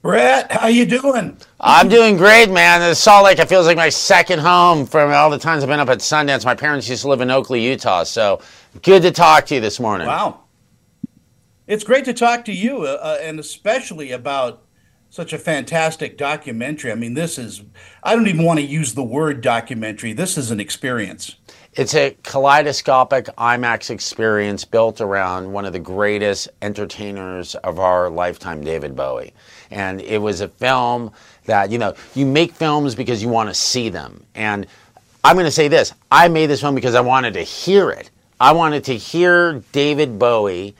Brett, how are you doing? I'm doing great, man. The Salt Lake, it feels like my second home from all the times I've been up at Sundance. My parents used to live in Oakley, Utah, so good to talk to you this morning. Wow. It's great to talk to you, uh, uh, and especially about such a fantastic documentary. I mean, this is, I don't even want to use the word documentary. This is an experience. It's a kaleidoscopic IMAX experience built around one of the greatest entertainers of our lifetime, David Bowie. And it was a film that, you know, you make films because you want to see them. And I'm going to say this I made this film because I wanted to hear it. I wanted to hear David Bowie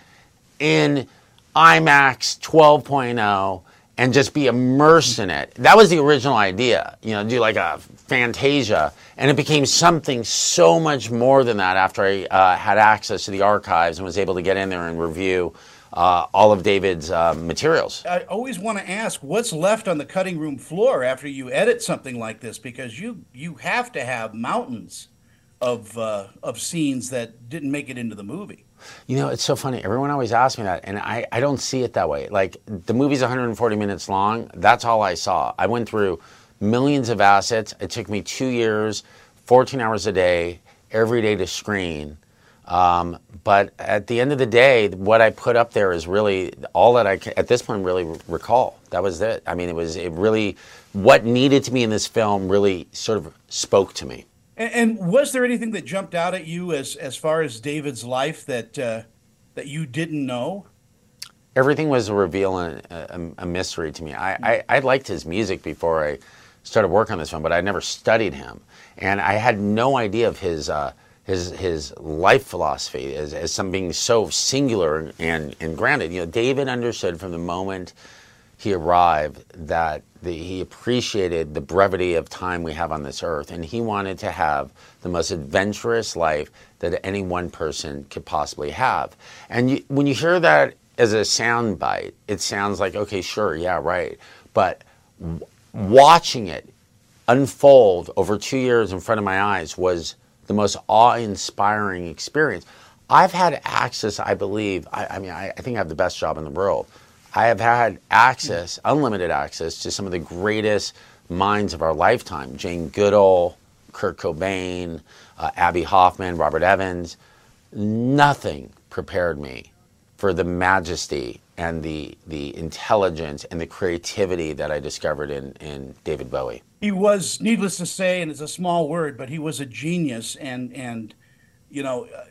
in IMAX 12.0 and just be immersed in it. That was the original idea, you know, do like a Fantasia. And it became something so much more than that after I uh, had access to the archives and was able to get in there and review uh, all of David's uh, materials. I always want to ask what's left on the cutting room floor after you edit something like this because you you have to have mountains of uh, of scenes that didn't make it into the movie. You know, it's so funny. Everyone always asks me that, and I, I don't see it that way. Like, the movie's 140 minutes long. That's all I saw. I went through millions of assets. It took me two years, 14 hours a day, every day to screen. Um, but at the end of the day, what I put up there is really all that I can, at this point really recall. That was it. I mean, it was it really what needed to be in this film really sort of spoke to me. And, and, was there anything that jumped out at you as as far as David's life that uh, that you didn't know? Everything was a reveal and a, a mystery to me. I, I, I liked his music before I started working on this film, but I never studied him, and I had no idea of his. Uh, his, his life philosophy as, as something so singular and, and granted. You know, David understood from the moment he arrived that the, he appreciated the brevity of time we have on this earth, and he wanted to have the most adventurous life that any one person could possibly have. And you, when you hear that as a sound bite, it sounds like, okay, sure, yeah, right. But w- watching it unfold over two years in front of my eyes was the most awe inspiring experience. I've had access, I believe, I, I mean, I, I think I have the best job in the world I have had access, unlimited access, to some of the greatest minds of our lifetime Jane Goodall, Kurt Cobain, uh, Abbie Hoffman, Robert Evans. Nothing prepared me for the majesty and the, the intelligence and the creativity that I discovered in, in David Bowie. He was, needless to say, and it's a small word, but he was a genius. And, and you know, uh,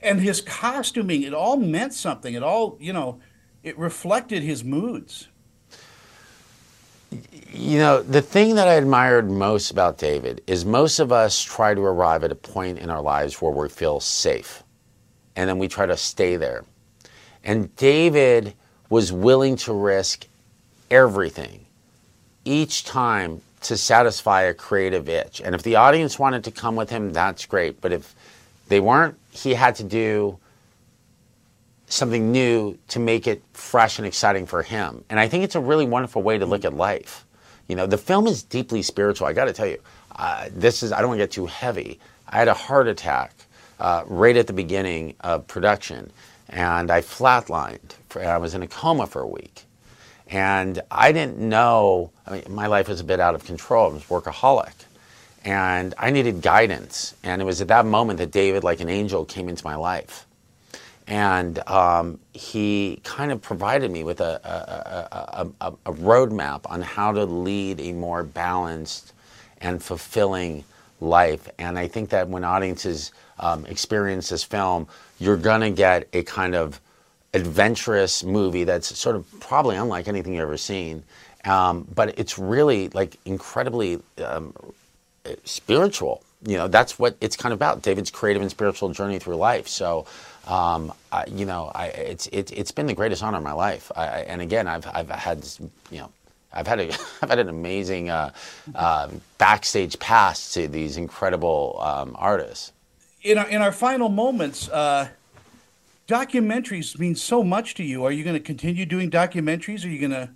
and his costuming, it all meant something. It all, you know, it reflected his moods. You know, the thing that I admired most about David is most of us try to arrive at a point in our lives where we feel safe, and then we try to stay there. And David was willing to risk everything each time to satisfy a creative itch. And if the audience wanted to come with him, that's great. But if they weren't, he had to do something new to make it fresh and exciting for him. And I think it's a really wonderful way to look at life. You know, the film is deeply spiritual. I got to tell you, uh, this is, I don't want to get too heavy. I had a heart attack uh, right at the beginning of production, and I flatlined. For, I was in a coma for a week. And I didn't know, I mean, my life was a bit out of control. I was workaholic. And I needed guidance. And it was at that moment that David, like an angel, came into my life and um, he kind of provided me with a, a, a, a, roadmap on how to lead a more balanced and fulfilling life. And I think that when audiences um, experience this film, you're going to get a kind of adventurous movie that's sort of probably unlike anything you've ever seen. Um, but it's really like incredibly um, spiritual. You know, that's what it's kind of about David's creative and spiritual journey through life. So, um, I, you know, I, it's it, has been the greatest honor of my life. I, and again, I've I've had you know. I've had a, I've had an amazing uh, uh, backstage pass to these incredible um, artists. In our, in our final moments, uh, documentaries mean so much to you. Are you going to continue doing documentaries? Or are you going to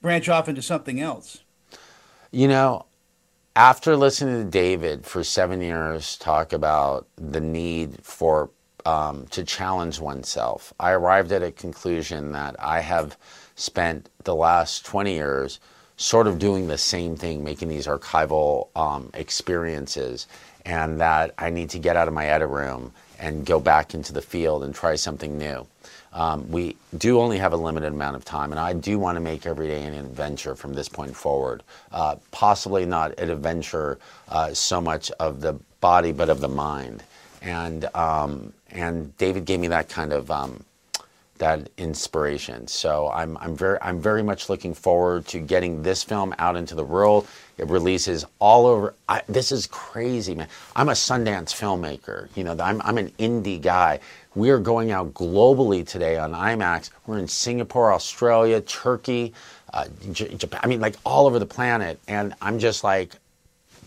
branch off into something else? You know, after listening to David for seven years talk about the need for um, to challenge oneself, I arrived at a conclusion that I have spent the last 20 years sort of doing the same thing, making these archival um, experiences, and that I need to get out of my edit room and go back into the field and try something new. Um, we do only have a limited amount of time, and I do want to make every day an adventure from this point forward. Uh, possibly not an adventure uh, so much of the body, but of the mind. And um, and David gave me that kind of um, that inspiration. So I'm, I'm very I'm very much looking forward to getting this film out into the world. It releases all over. I, this is crazy, man. I'm a Sundance filmmaker. You know, I'm I'm an indie guy. We are going out globally today on IMAX. We're in Singapore, Australia, Turkey, uh, J- Japan. I mean, like all over the planet. And I'm just like,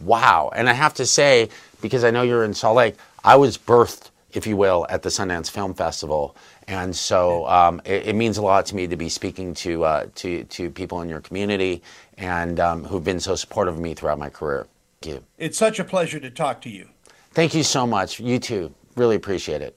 wow. And I have to say, because I know you're in Salt Lake, I was birthed, if you will, at the Sundance Film Festival. And so um, it, it, means a lot to me to be speaking to, uh, to, to people in your community and um, who've been so supportive of me throughout my career. Thank you. It's such a pleasure to talk to you. Thank you so much. You too. Really appreciate it.